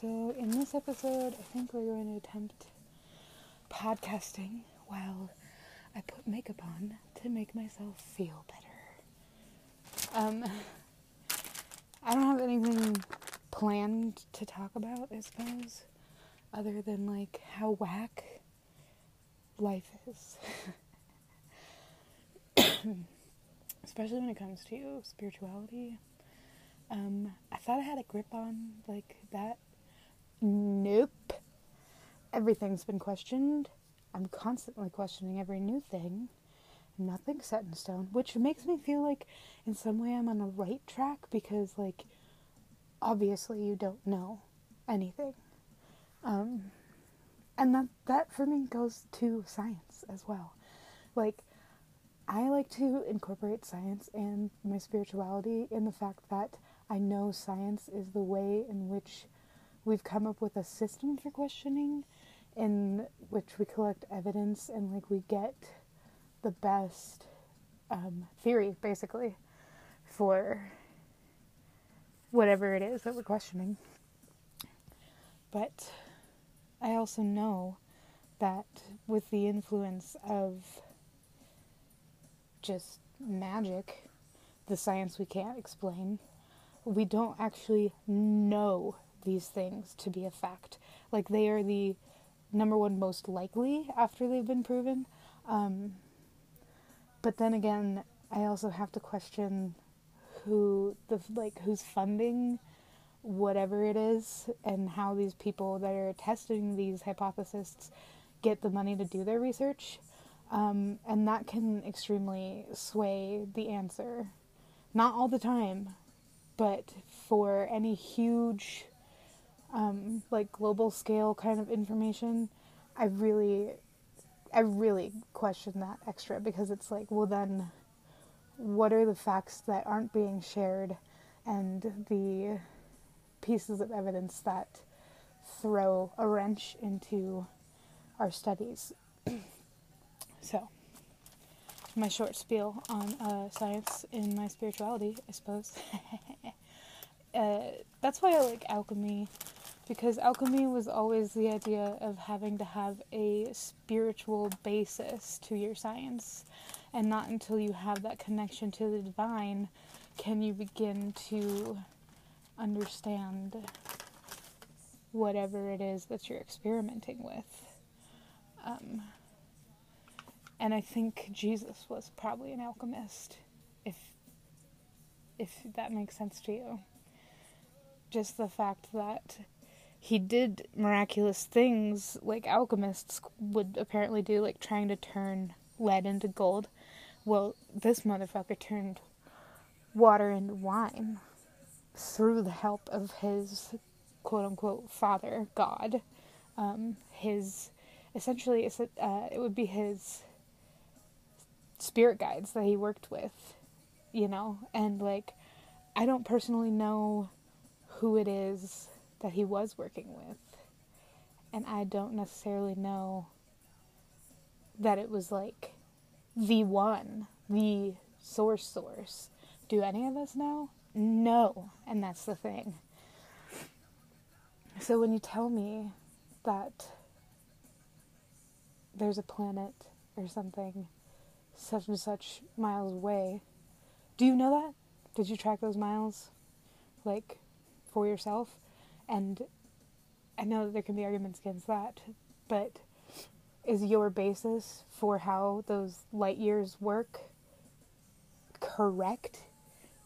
So, in this episode, I think we're going to attempt podcasting while I put makeup on to make myself feel better. Um, I don't have anything planned to talk about, I suppose, other than like how whack life is. Especially when it comes to spirituality. Um, I thought I had a grip on like that. Nope. Everything's been questioned. I'm constantly questioning every new thing. Nothing's set in stone, which makes me feel like in some way I'm on the right track because like obviously you don't know anything. Um, and that that for me goes to science as well. Like I like to incorporate science and my spirituality in the fact that I know science is the way in which we've come up with a system for questioning in which we collect evidence and like we get the best um, theory basically for whatever it is that we're questioning. But I also know that with the influence of just magic, the science we can't explain, we don't actually know these things to be a fact. Like they are the number one most likely after they've been proven. Um, but then again, I also have to question who the like who's funding whatever it is and how these people that are testing these hypotheses get the money to do their research. Um, and that can extremely sway the answer. Not all the time, but for any huge, um, like global scale kind of information, I really, I really question that extra because it's like, well, then what are the facts that aren't being shared and the pieces of evidence that throw a wrench into our studies. so, my short spiel on uh, science in my spirituality, I suppose. uh, that's why I like alchemy, because alchemy was always the idea of having to have a spiritual basis to your science and not until you have that connection to the divine can you begin to understand whatever it is that you're experimenting with. Um, and I think Jesus was probably an alchemist, if if that makes sense to you. Just the fact that he did miraculous things like alchemists would apparently do, like trying to turn lead into gold. Well, this motherfucker turned water into wine through the help of his quote unquote father, God. Um, his essentially, uh, it would be his spirit guides that he worked with, you know, and like, I don't personally know who it is that he was working with, and I don't necessarily know that it was like the one, the source source. Do any of us know? No, and that's the thing. So when you tell me that there's a planet or something such and such miles away, do you know that? Did you track those miles like for yourself? And I know that there can be arguments against that, but is your basis for how those light years work correct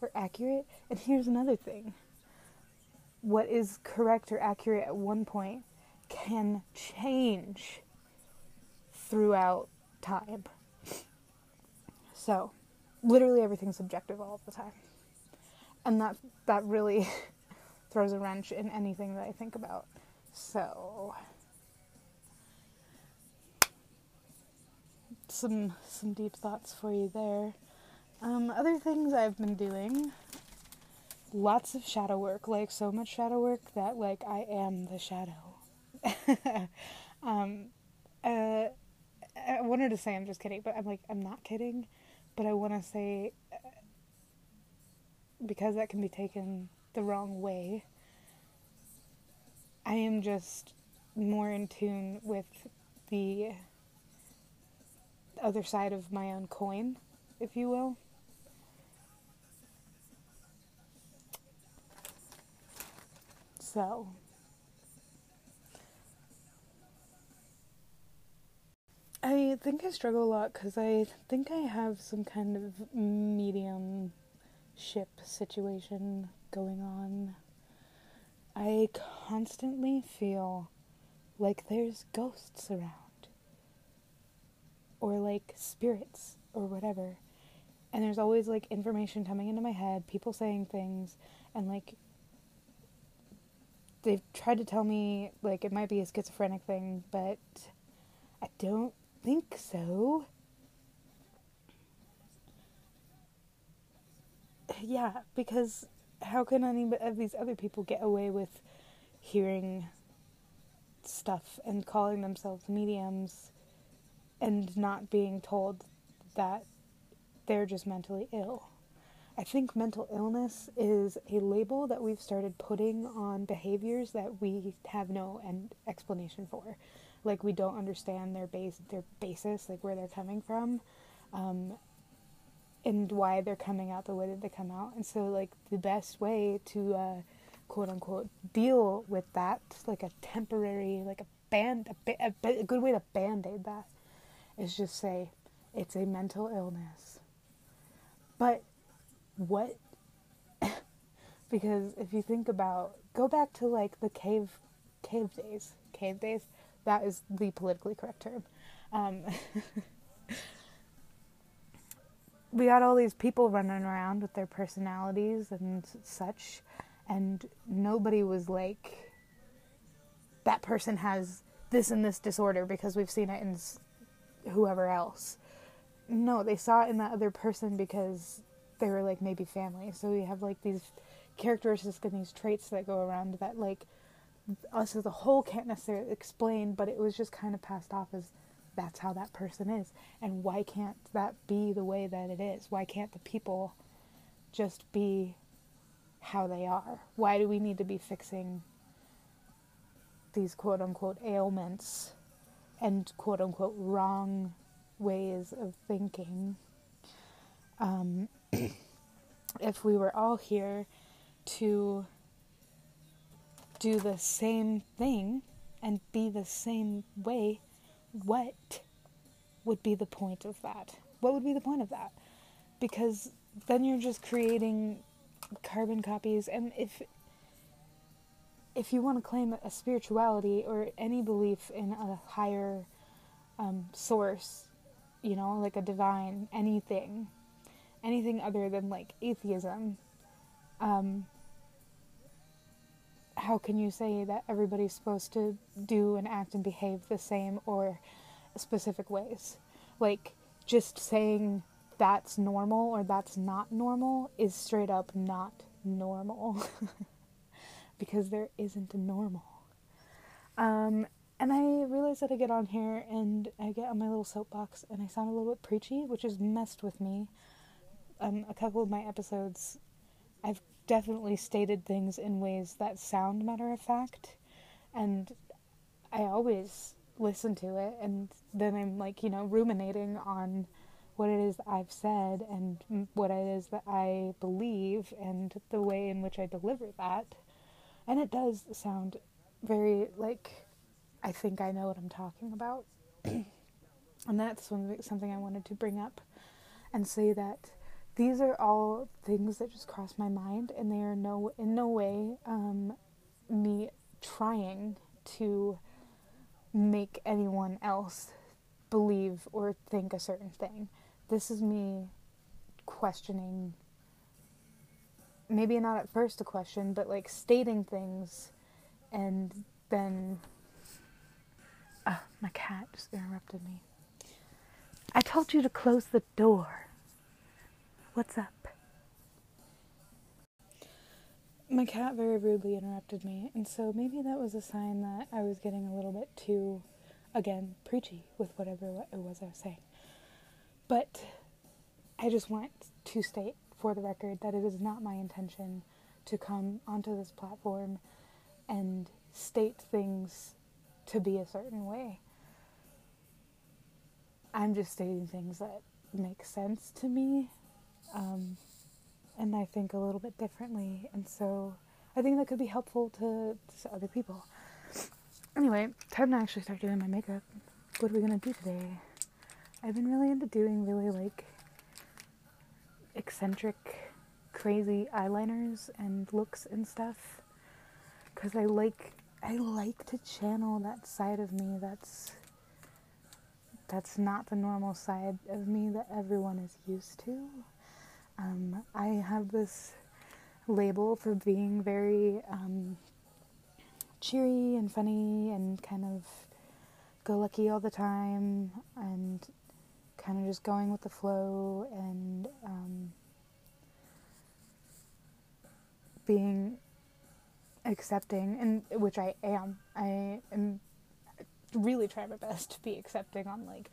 or accurate? And here's another thing what is correct or accurate at one point can change throughout time. So, literally everything's subjective all the time. And that that really throws a wrench in anything that I think about. So, some some deep thoughts for you there. Um, other things I've been doing, lots of shadow work, like so much shadow work that like I am the shadow. um, uh, I wanted to say I'm just kidding, but I'm like I'm not kidding, but I want to say uh, because that can be taken the wrong way. I am just more in tune with the other side of my own coin, if you will. So, I think I struggle a lot because I think I have some kind of mediumship situation going on. I constantly feel like there's ghosts around, or like spirits, or whatever. And there's always like information coming into my head, people saying things, and like they've tried to tell me like it might be a schizophrenic thing, but I don't think so. Yeah, because how can any of these other people get away with hearing stuff and calling themselves mediums and not being told that they're just mentally ill? I think mental illness is a label that we've started putting on behaviors that we have no end explanation for. Like we don't understand their base, their basis, like where they're coming from, um, and why they're coming out the way that they come out. And so, like the best way to uh, quote unquote deal with that, like a temporary, like a band, a, a, a good way to band aid that, is just say it's a mental illness. But what because if you think about go back to like the cave cave days cave days that is the politically correct term um, we got all these people running around with their personalities and such and nobody was like that person has this and this disorder because we've seen it in whoever else no they saw it in that other person because they were like maybe family. So we have like these characteristics and these traits that go around that like us as a whole can't necessarily explain, but it was just kind of passed off as that's how that person is. And why can't that be the way that it is? Why can't the people just be how they are? Why do we need to be fixing these quote unquote ailments and quote unquote wrong ways of thinking? Um, if we were all here to do the same thing and be the same way, what would be the point of that? What would be the point of that? Because then you're just creating carbon copies and if if you want to claim a spirituality or any belief in a higher um, source, you know, like a divine anything, anything other than like atheism, um, how can you say that everybody's supposed to do and act and behave the same or specific ways? Like, just saying that's normal or that's not normal is straight up not normal. because there isn't a normal. Um, and I realize that I get on here and I get on my little soapbox and I sound a little bit preachy, which has messed with me um, a couple of my episodes, I've definitely stated things in ways that sound matter of fact, and I always listen to it, and then I'm like, you know, ruminating on what it is I've said and what it is that I believe and the way in which I deliver that. And it does sound very like I think I know what I'm talking about. and that's something I wanted to bring up and say that these are all things that just cross my mind, and they are no in no way um, me trying to make anyone else believe or think a certain thing. This is me questioning, maybe not at first a question, but like stating things and then. Oh, my cat just interrupted me. I told you to close the door. What's up? My cat very rudely interrupted me, and so maybe that was a sign that I was getting a little bit too, again, preachy with whatever it was I was saying. But I just want to state for the record that it is not my intention to come onto this platform and state things to be a certain way. I'm just stating things that make sense to me. Um, and I think a little bit differently. And so I think that could be helpful to, to other people. Anyway, time to actually start doing my makeup. What are we gonna do today? I've been really into doing really like eccentric, crazy eyeliners and looks and stuff. Cause I like I like to channel that side of me that's that's not the normal side of me that everyone is used to. Um, I have this label for being very um, cheery and funny and kind of go lucky all the time and kind of just going with the flow and um, being accepting, and which I am. I am really trying my best to be accepting on like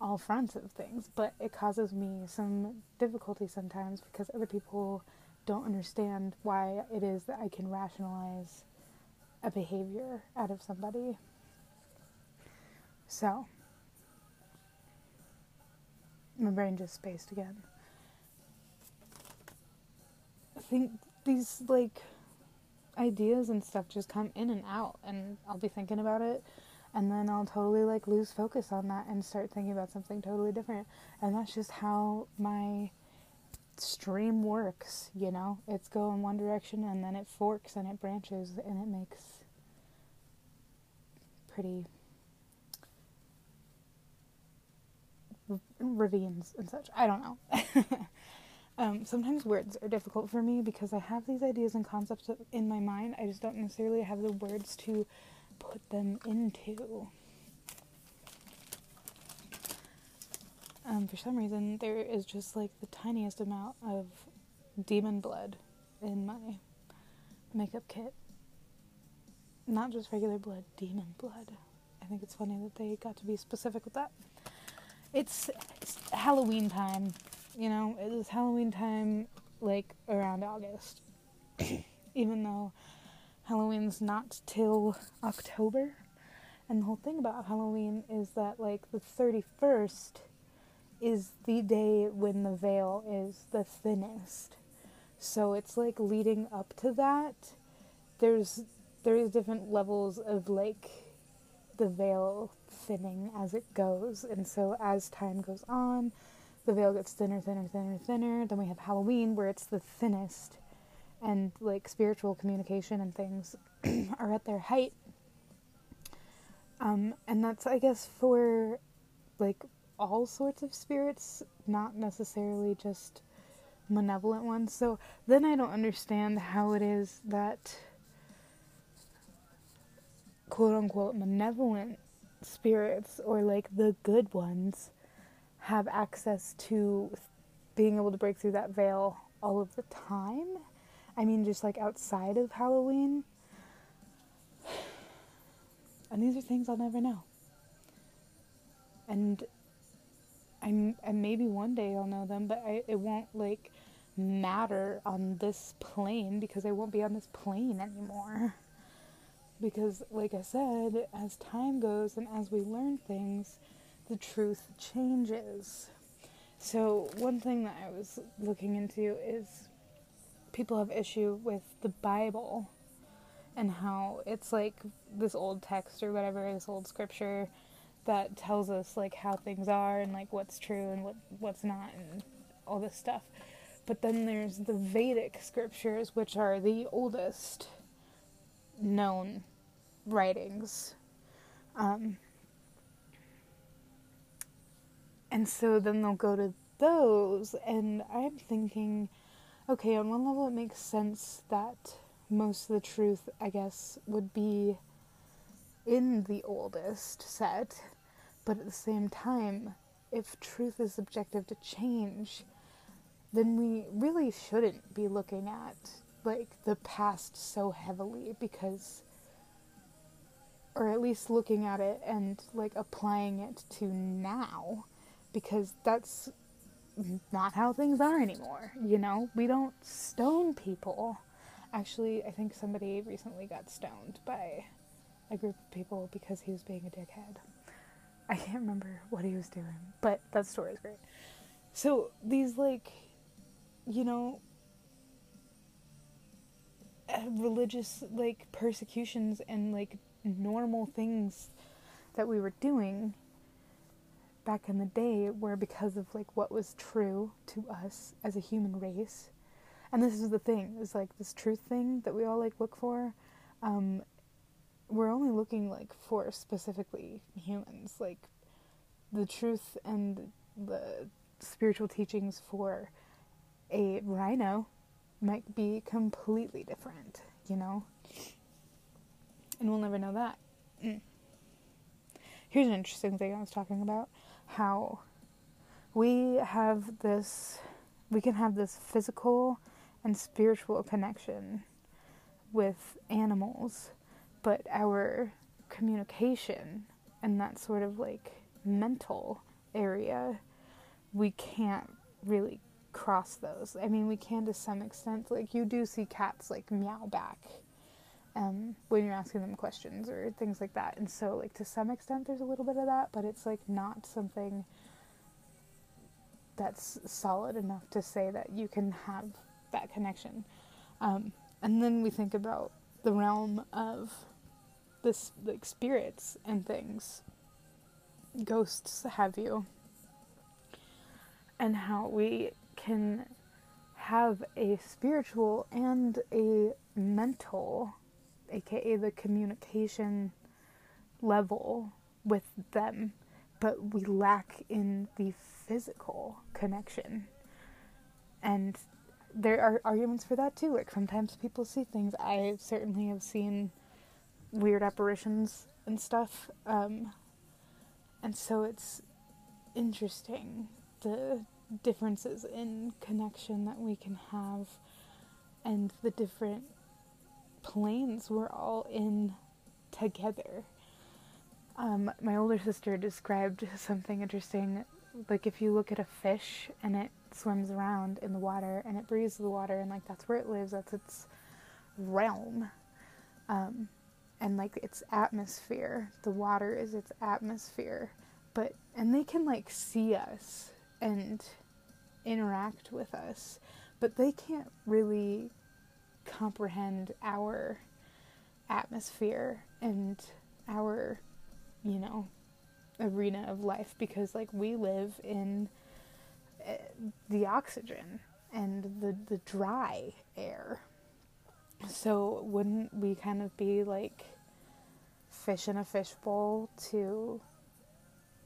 all fronts of things, but it causes me some difficulty sometimes because other people don't understand why it is that I can rationalize a behavior out of somebody. So, my brain just spaced again. I think these like ideas and stuff just come in and out, and I'll be thinking about it and then I'll totally like lose focus on that and start thinking about something totally different. And that's just how my stream works, you know? It's go in one direction and then it forks and it branches and it makes pretty ravines and such. I don't know. um, sometimes words are difficult for me because I have these ideas and concepts in my mind. I just don't necessarily have the words to put them into. Um, for some reason, there is just like the tiniest amount of demon blood in my makeup kit. Not just regular blood, demon blood. I think it's funny that they got to be specific with that. It's, it's Halloween time, you know, it is Halloween time like around August. Even though Halloween's not till October. And the whole thing about Halloween is that, like, the 31st is the day when the veil is the thinnest. So it's like leading up to that. There's there's different levels of like the veil thinning as it goes. And so as time goes on, the veil gets thinner, thinner, thinner, thinner. Then we have Halloween where it's the thinnest and like spiritual communication and things are at their height. Um, and that's, I guess, for like all sorts of spirits, not necessarily just malevolent ones. So then I don't understand how it is that quote unquote malevolent spirits or like the good ones have access to being able to break through that veil all of the time. I mean, just like outside of Halloween. And these are things I'll never know. And I'm, and maybe one day I'll know them, but I, it won't like matter on this plane because I won't be on this plane anymore. Because, like I said, as time goes and as we learn things, the truth changes. So, one thing that I was looking into is people have issue with the Bible and how it's like this old text or whatever, this old scripture that tells us like how things are and like what's true and what what's not and all this stuff. But then there's the Vedic scriptures, which are the oldest known writings. Um, and so then they'll go to those, and I'm thinking okay, on one level, it makes sense that most of the truth, I guess, would be in the oldest set, but at the same time, if truth is subjective to change, then we really shouldn't be looking at like the past so heavily because or at least looking at it and like applying it to now because that's not how things are anymore. You know, we don't stone people. Actually, I think somebody recently got stoned by a group of people because he was being a dickhead. I can't remember what he was doing, but that story is great. So these like, you know, uh, religious like persecutions and like normal things that we were doing back in the day were because of like what was true to us as a human race and this is the thing is like this truth thing that we all like look for um, we're only looking like for specifically humans like the truth and the spiritual teachings for a rhino might be completely different you know? And we'll never know that. Mm. here's an interesting thing i was talking about how we have this we can have this physical and spiritual connection with animals, but our communication and that sort of like mental area, we can't really cross those. I mean, we can to some extent. Like, you do see cats like meow back um, when you're asking them questions or things like that. And so, like, to some extent, there's a little bit of that, but it's like not something that's solid enough to say that you can have that connection. Um, and then we think about the realm of this like spirits and things, ghosts have you, and how we can have a spiritual and a mental, aka the communication level with them, but we lack in the physical connection. And there are arguments for that too. Like sometimes people see things. I certainly have seen weird apparitions and stuff. Um, and so it's interesting the differences in connection that we can have and the different planes we're all in together. Um, my older sister described something interesting. Like if you look at a fish and it swims around in the water and it breathes the water and like that's where it lives that's its realm um, and like its atmosphere the water is its atmosphere but and they can like see us and interact with us but they can't really comprehend our atmosphere and our you know arena of life because like we live in the oxygen and the the dry air. So wouldn't we kind of be like fish in a fishbowl to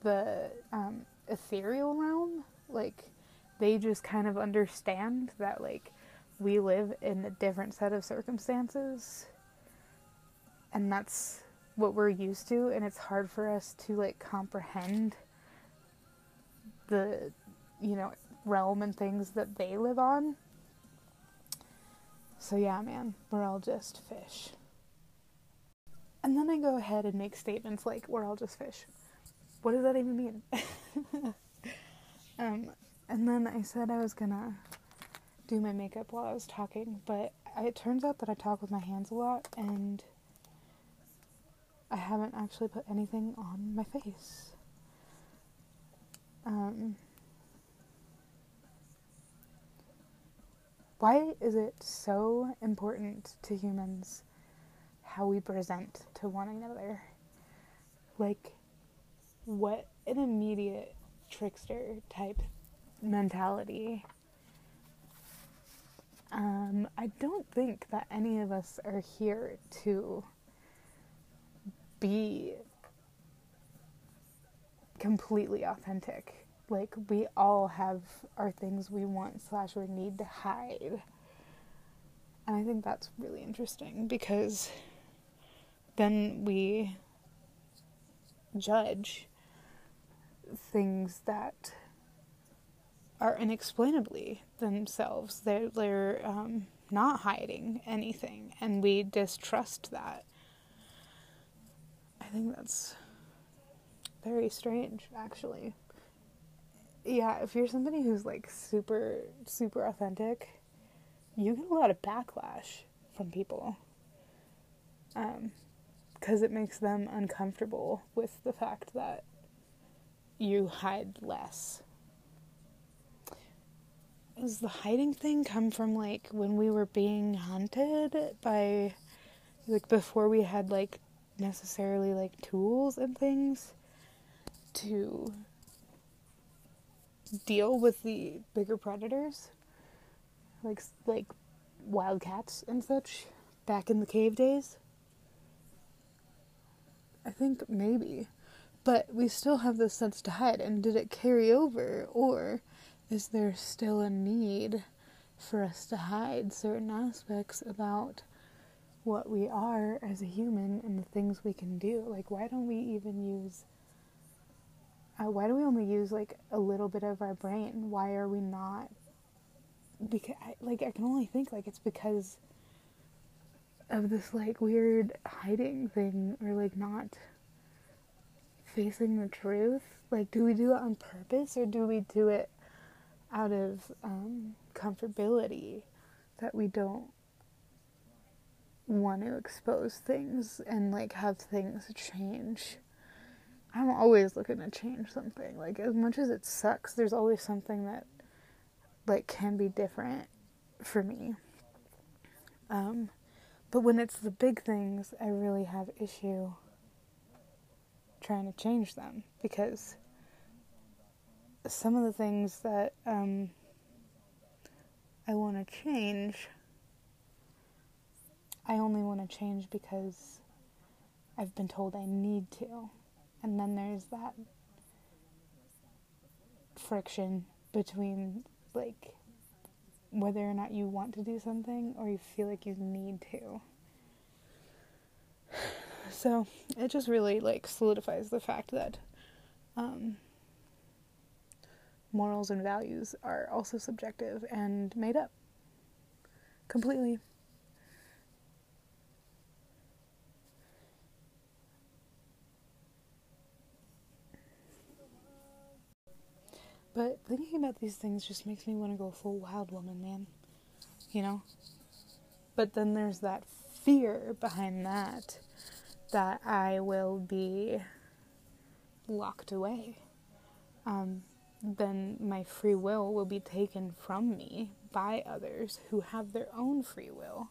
the um, ethereal realm? Like they just kind of understand that like we live in a different set of circumstances and that's what we're used to and it's hard for us to like comprehend the you know, realm and things that they live on. So, yeah, man, we're all just fish. And then I go ahead and make statements like, we're all just fish. What does that even mean? um, and then I said I was gonna do my makeup while I was talking, but it turns out that I talk with my hands a lot and I haven't actually put anything on my face. Um, Why is it so important to humans how we present to one another? Like, what an immediate trickster type mentality. Um, I don't think that any of us are here to be completely authentic. Like we all have our things we want slash we need to hide. And i think that's really interesting because then we judge things that are inexplainably themselves they're, they're um, not hiding anything and we distrust that i think that's very strange actually yeah, if you're somebody who's like super, super authentic, you get a lot of backlash from people. Um, because it makes them uncomfortable with the fact that you hide less. Does the hiding thing come from like when we were being hunted by like before we had like necessarily like tools and things to deal with the bigger predators? Like like wildcats and such back in the cave days? I think maybe but we still have this sense to hide and did it carry over or is there still a need for us to hide certain aspects about what we are as a human and the things we can do like why don't we even use uh, why do we only use like a little bit of our brain? Why are we not? Because I, like I can only think like it's because of this like weird hiding thing or like not facing the truth. Like, do we do it on purpose or do we do it out of um, comfortability that we don't want to expose things and like have things change? I'm always looking to change something. Like as much as it sucks, there's always something that like can be different for me. Um, but when it's the big things, I really have issue trying to change them because some of the things that um, I want to change, I only want to change because I've been told I need to. And then there's that friction between like whether or not you want to do something or you feel like you need to. So it just really like solidifies the fact that um, morals and values are also subjective and made up completely. But thinking about these things just makes me want to go full wild woman, man. You know? But then there's that fear behind that that I will be locked away. Um, then my free will will be taken from me by others who have their own free will,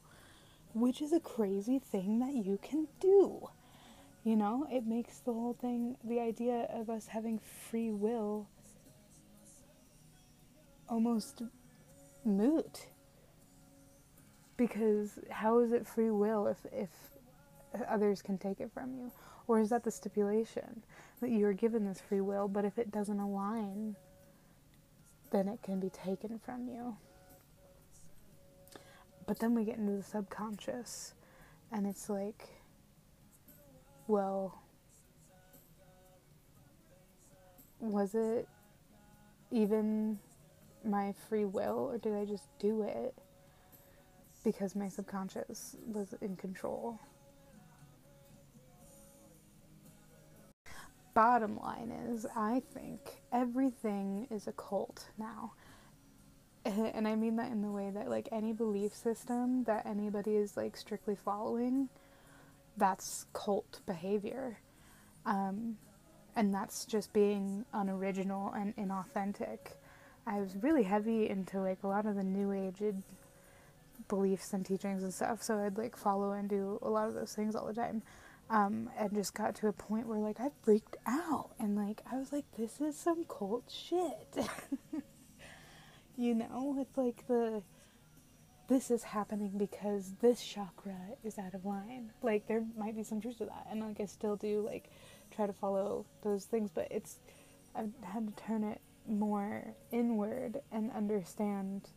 which is a crazy thing that you can do. You know, it makes the whole thing, the idea of us having free will almost moot. Because how is it free will if if others can take it from you? Or is that the stipulation that you are given this free will but if it doesn't align then it can be taken from you but then we get into the subconscious and it's like well was it even my free will or did I just do it because my subconscious was in control? Bottom line is, I think everything is a cult now. And I mean that in the way that, like, any belief system that anybody is, like, strictly following, that's cult behavior. Um, and that's just being unoriginal and inauthentic. I was really heavy into like a lot of the new age beliefs and teachings and stuff. So I'd like follow and do a lot of those things all the time. Um, and just got to a point where like I freaked out and like I was like, this is some cult shit. you know, it's like the this is happening because this chakra is out of line. Like there might be some truth to that, and like I still do like try to follow those things, but it's I've had to turn it more inward and understand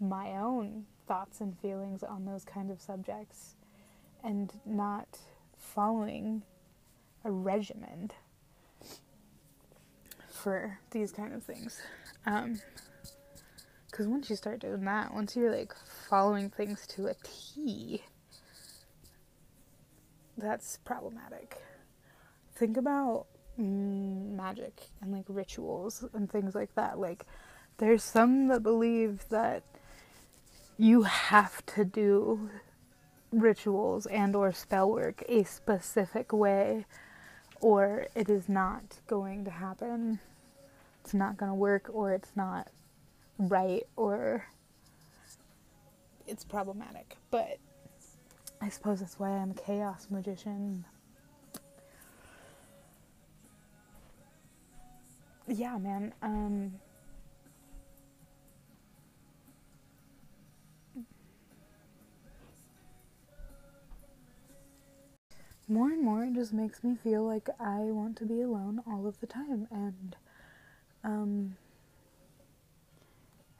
my own thoughts and feelings on those kind of subjects and not following a regimen for these kind of things. Because um, once you start doing that, once you're like following things to a T, that's problematic. Think about Mm, magic and like rituals and things like that. Like, there's some that believe that you have to do rituals and or spell work a specific way or it is not going to happen. It's not going to work or it's not right or it's problematic. But I suppose that's why I'm a chaos magician. Yeah, man. Um more and more it just makes me feel like I want to be alone all of the time and um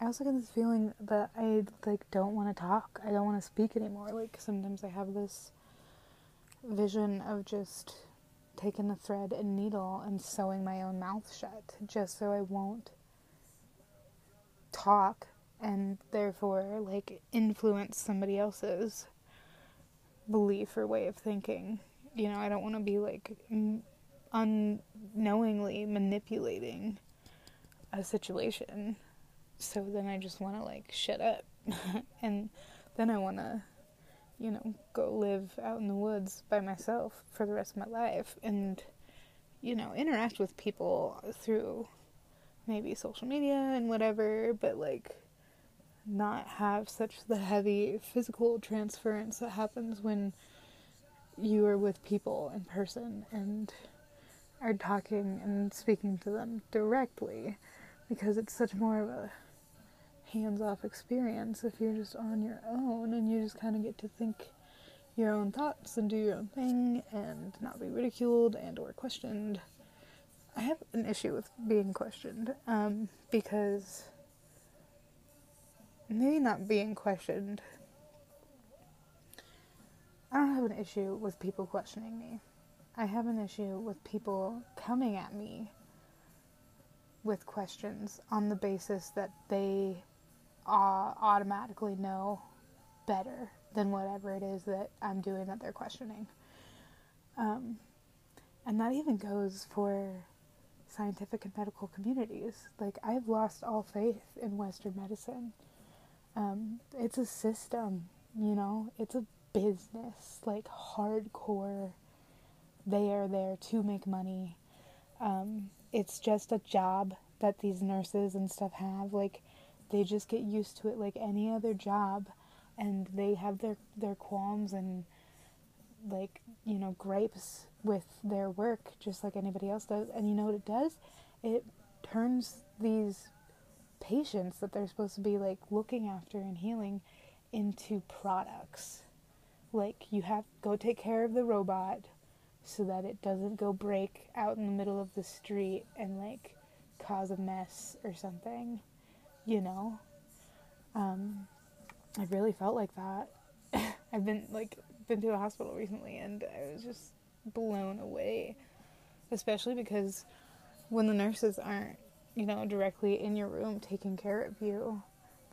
I also get this feeling that I like don't want to talk. I don't want to speak anymore. Like sometimes I have this vision of just taking a thread and needle and sewing my own mouth shut just so I won't talk and therefore like influence somebody else's belief or way of thinking you know, I don't want to be like unknowingly manipulating a situation. So then I just want to like shut up. and then I want to, you know, go live out in the woods by myself for the rest of my life and, you know, interact with people through maybe social media and whatever, but like not have such the heavy physical transference that happens when you are with people in person and are talking and speaking to them directly because it's such more of a hands off experience if you're just on your own and you just kind of get to think your own thoughts and do your own thing and not be ridiculed and or questioned. I have an issue with being questioned um, because maybe not being questioned I don't have an issue with people questioning me. I have an issue with people coming at me with questions on the basis that they uh, automatically know better than whatever it is that I'm doing that they're questioning. Um, and that even goes for scientific and medical communities. Like, I've lost all faith in Western medicine. Um, it's a system, you know, it's a business, like hardcore. They are there to make money. Um, it's just a job that these nurses and stuff have. Like, they just get used to it like any other job, and they have their their qualms and like you know gripes with their work just like anybody else does. And you know what it does? It turns these patients that they're supposed to be like looking after and healing into products like you have go take care of the robot so that it doesn't go break out in the middle of the street and like cause a mess or something you know? Um i really felt like that. I've been like been to the hospital recently and i was just blown away especially because when the nurses aren't you know directly in your room taking care of you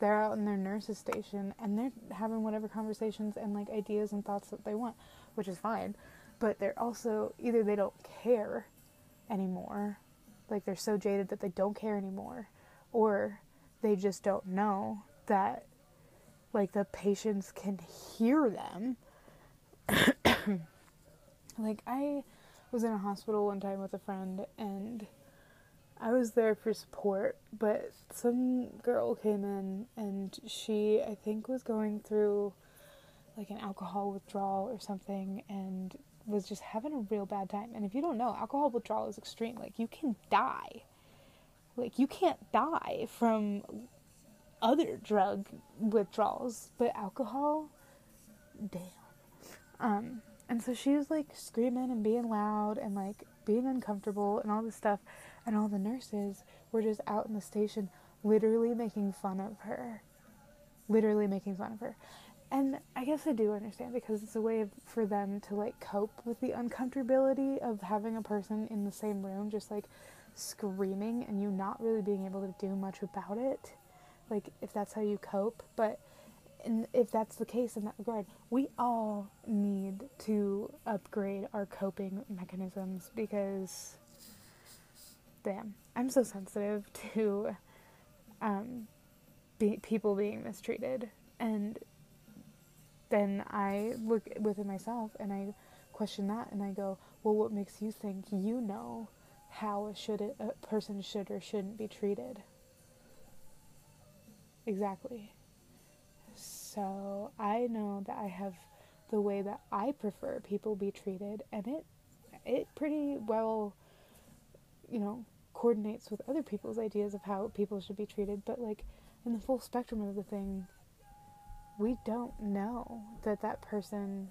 they're out in their nurses station and they're having whatever conversations and like ideas and thoughts that they want, which is fine. But they're also either they don't care anymore, like they're so jaded that they don't care anymore, or they just don't know that like the patients can hear them. like I was in a hospital one time with a friend and I was there for support, but some girl came in and she, I think, was going through like an alcohol withdrawal or something and was just having a real bad time. And if you don't know, alcohol withdrawal is extreme. Like, you can die. Like, you can't die from other drug withdrawals, but alcohol, damn. Um, and so she was like screaming and being loud and like being uncomfortable and all this stuff and all the nurses were just out in the station literally making fun of her. Literally making fun of her. And i guess i do understand because it's a way of, for them to like cope with the uncomfortability of having a person in the same room just like screaming and you not really being able to do much about it like if that's how you cope. But if that's the case in that regard, we all need to upgrade our coping mechanisms because damn, I'm so sensitive to um, be, people being mistreated, and then I look within myself and I question that and I go, well, what makes you think you know how a, should it, a person should or shouldn't be treated? Exactly. So I know that I have the way that I prefer people be treated, and it it pretty well, you know, coordinates with other people's ideas of how people should be treated. But like in the full spectrum of the thing, we don't know that that person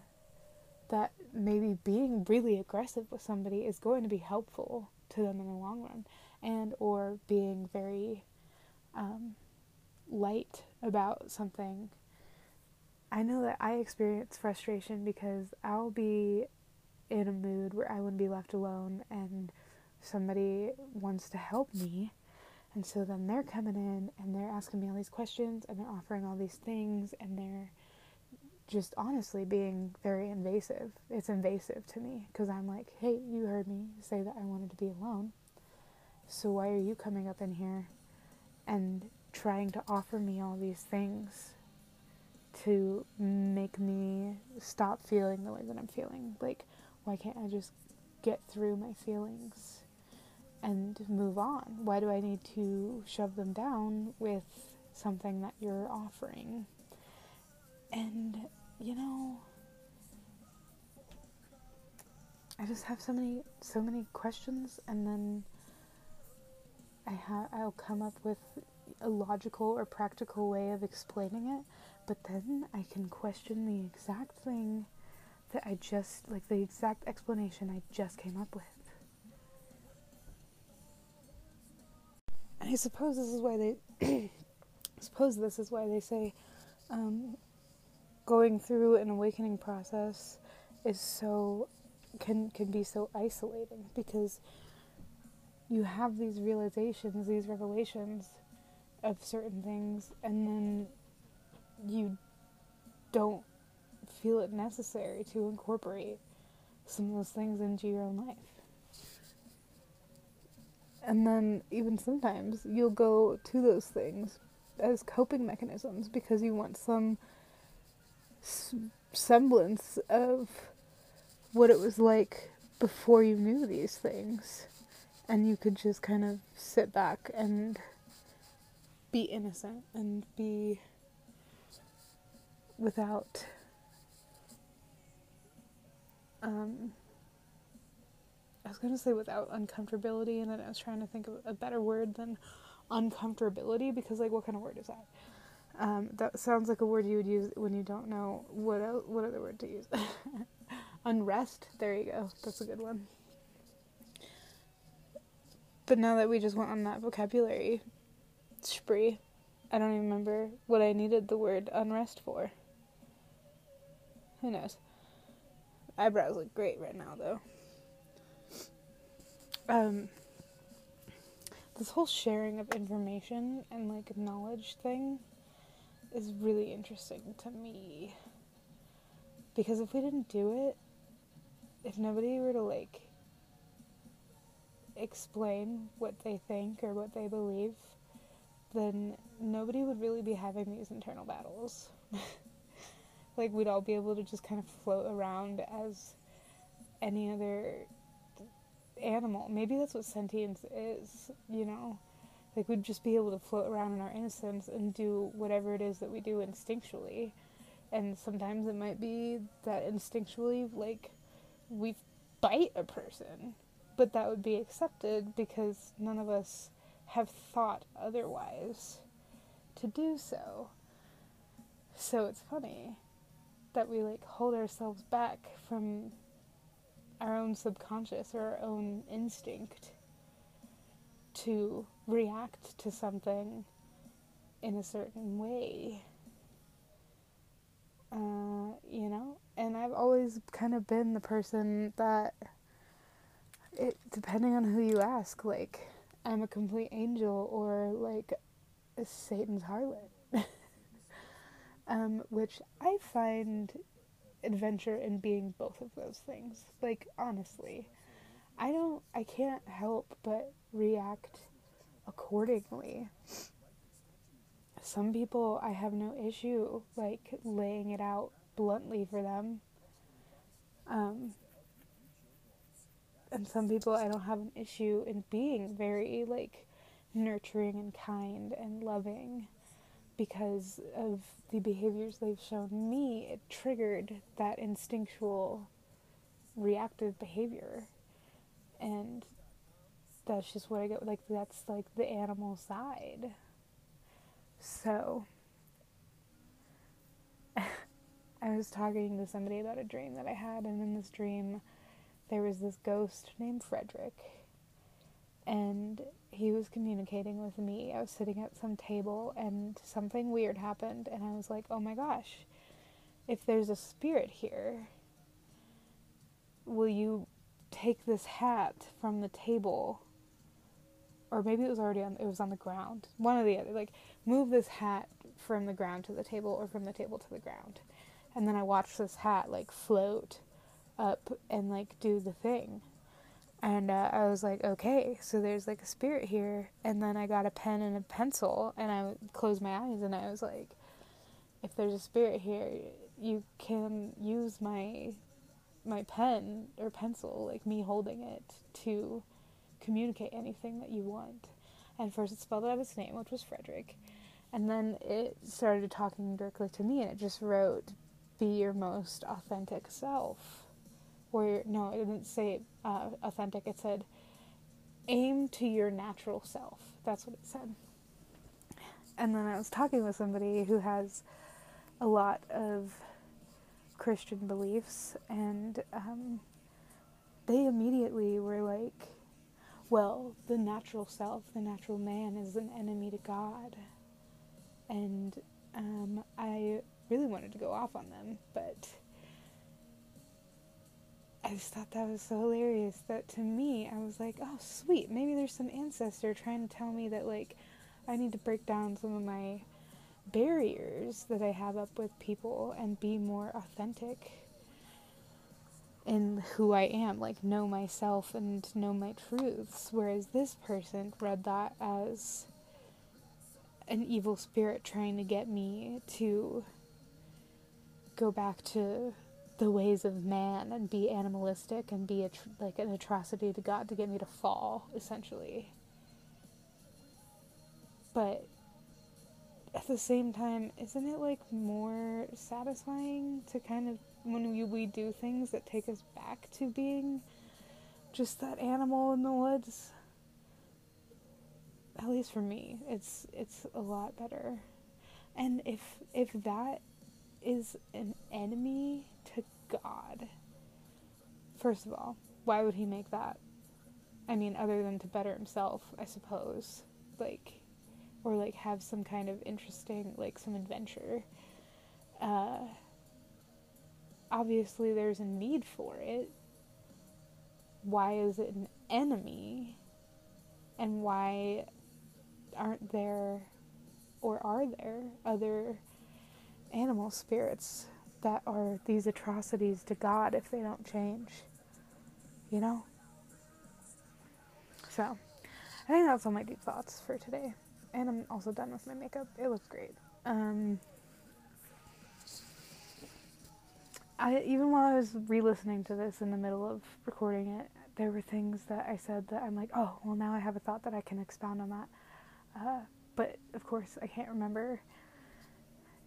that maybe being really aggressive with somebody is going to be helpful to them in the long run and or being very um, light about something i know that i experience frustration because i'll be in a mood where i to be left alone and somebody wants to help me and so then they're coming in and they're asking me all these questions and they're offering all these things and they're just honestly being very invasive. It's invasive to me because I'm like, hey, you heard me say that I wanted to be alone. So why are you coming up in here and trying to offer me all these things to make me stop feeling the way that I'm feeling? Like, why can't I just get through my feelings and move on? Why do I need to shove them down with something that you're offering? And you know, I just have so many so many questions and then I ha- I'll come up with a logical or practical way of explaining it, but then I can question the exact thing that I just like the exact explanation I just came up with. I suppose this is why they I suppose this is why they say um, going through an awakening process is so can can be so isolating because you have these realizations, these revelations of certain things and then you don't feel it necessary to incorporate some of those things into your own life. And then even sometimes you'll go to those things as coping mechanisms because you want some semblance of what it was like before you knew these things. And you could just kind of sit back and be innocent and be without um, was going to say without uncomfortability, and then I was trying to think of a better word than uncomfortability because, like, what kind of word is that? Um, that sounds like a word you would use when you don't know what else, what other word to use. Unrest. There you go. That's a good one. But now that we just went on that vocabulary spree, I don't even remember what I needed the word unrest for. Who knows? Eyebrows look great right now, though. Um, this whole sharing of information and like knowledge thing is really interesting to me. Because if we didn't do it, if nobody were to like explain what they think or what they believe, then nobody would really be having these internal battles. like we'd all be able to just kind of float around as any other animal. Maybe that's what sentience is, you know? Like we'd just be able to float around in our innocence and do whatever it is that we do instinctually. And sometimes it might be that instinctually, like, we bite a person, but that would be accepted because none of us have thought otherwise to do so. So it's funny that we like hold ourselves back from our own subconscious or our own instinct to react to something in a certain way. Uh, you know, and I've always kind of been the person that it depending on who you ask, like I'm a complete angel or like a Satan's harlot. um, which I find adventure in being both of those things. Like honestly, I don't I can't help but react accordingly. Some people I have no issue like laying it out bluntly for them. Um, and some people I don't have an issue in being very like nurturing and kind and loving because of the behaviors they've shown me it triggered that instinctual reactive behavior. And that's just what I get like that's like the animal side. So I was talking to somebody about a dream that I had and in this dream there was this ghost named Frederick, and he was communicating with me. I was sitting at some table, and something weird happened, and I was like, oh my gosh, if there's a spirit here, will you take this hat from the table? Or maybe it was already on, it was on the ground. One or the other. Like, move this hat from the ground to the table or from the table to the ground. And then I watched this hat, like, float up and like do the thing. And uh, I was like, okay, so there's like a spirit here. And then I got a pen and a pencil, and I closed my eyes, and I was like, if there's a spirit here, you can use my my pen or pencil, like me holding it, to communicate anything that you want. And first, it spelled out his name, which was Frederick, and then it started talking directly to me, and it just wrote, "Be your most authentic self." Or no, it didn't say uh, authentic. It said aim to your natural self. That's what it said. And then I was talking with somebody who has a lot of Christian beliefs, and um, they immediately were like, well, the natural self, the natural man, is an enemy to God. And um, I really wanted to go off on them, but I just thought that was so hilarious that to me, I was like, oh, sweet. Maybe there's some ancestor trying to tell me that, like, I need to break down some of my barriers that I have up with people and be more authentic in who I am, like, know myself and know my truths. Whereas this person read that as an evil spirit trying to get me to go back to the ways of man and be animalistic and be tr- like an atrocity to God to get me to fall, essentially. But at the same time, isn't it like more satisfying to kind of when we, we do things that take us back to being just that animal in the woods? At least for me, it's it's a lot better. And if if that is an enemy to God. First of all, why would he make that? I mean, other than to better himself, I suppose. Like, or like have some kind of interesting, like some adventure. Uh, obviously, there's a need for it. Why is it an enemy? And why aren't there, or are there, other animal spirits that are these atrocities to God if they don't change. You know? So, I think that's all my deep thoughts for today. And I'm also done with my makeup. It looks great. Um, I even while I was re-listening to this in the middle of recording it, there were things that I said that I'm like, oh, well now I have a thought that I can expound on that. Uh, but of course, I can't remember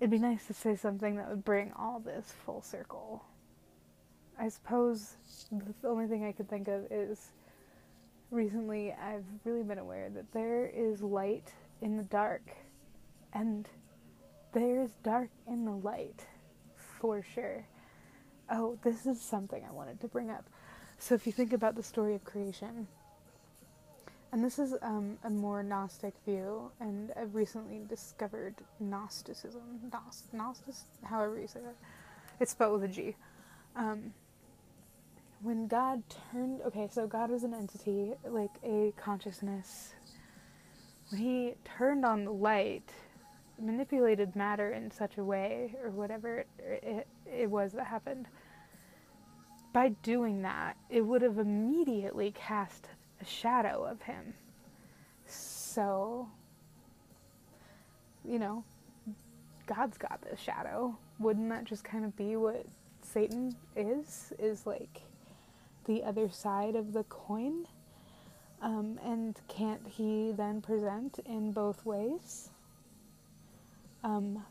it'd be nice to say something that would bring all this full circle. I suppose the only thing I could think of is recently I've really been aware that there is light in the dark, and there is dark in the light for sure. Oh, this is something I wanted to bring up. So, if you think about the story of creation, and this is um, a more Gnostic view, and I've recently discovered Gnosticism. Gnost, Gnostic, however you say that. It's spelled with a G. Um, when God turned, okay, so God was an entity, like a consciousness. When He turned on the light, manipulated matter in such a way, or whatever it, it, it was that happened, by doing that, it would have immediately cast a shadow of him. So, you know, God's got this shadow. Wouldn't that just kind of be what Satan is? Is like the other side of the coin? Um, and can't he then present in both ways? Um,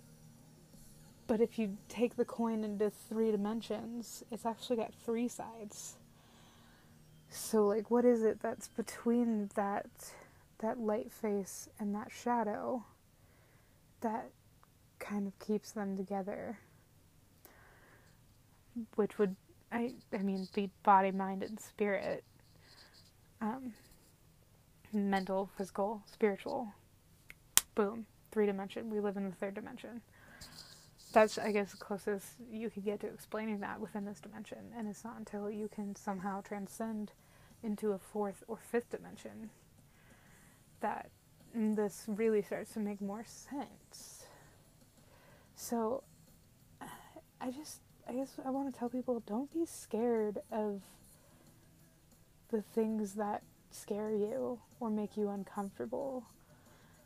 but if you take the coin into three dimensions, it's actually got three sides. So like what is it that's between that that light face and that shadow that kind of keeps them together? Which would I I mean be body, mind and spirit. Um, mental, physical, spiritual. Boom. Three dimension. We live in the third dimension that's I guess the closest you could get to explaining that within this dimension, and it's not until you can somehow transcend into a fourth or fifth dimension that this really starts to make more sense. So I just I guess I want to tell people don't be scared of the things that scare you or make you uncomfortable.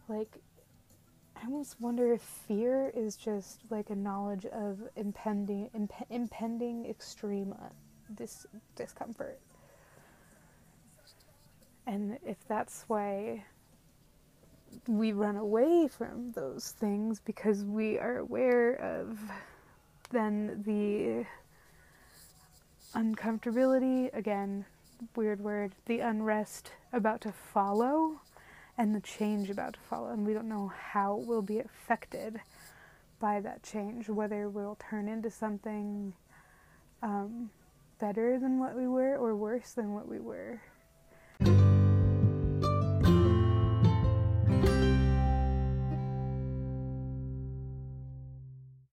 Like I almost wonder if fear is just like a knowledge of impending imp- impending extreme uh, dis- discomfort. And if that's why we run away from those things because we are aware of then the uncomfortability, again, weird word, the unrest about to follow and the change about to follow, and we don't know how we'll be affected by that change, whether we'll turn into something um, better than what we were or worse than what we were.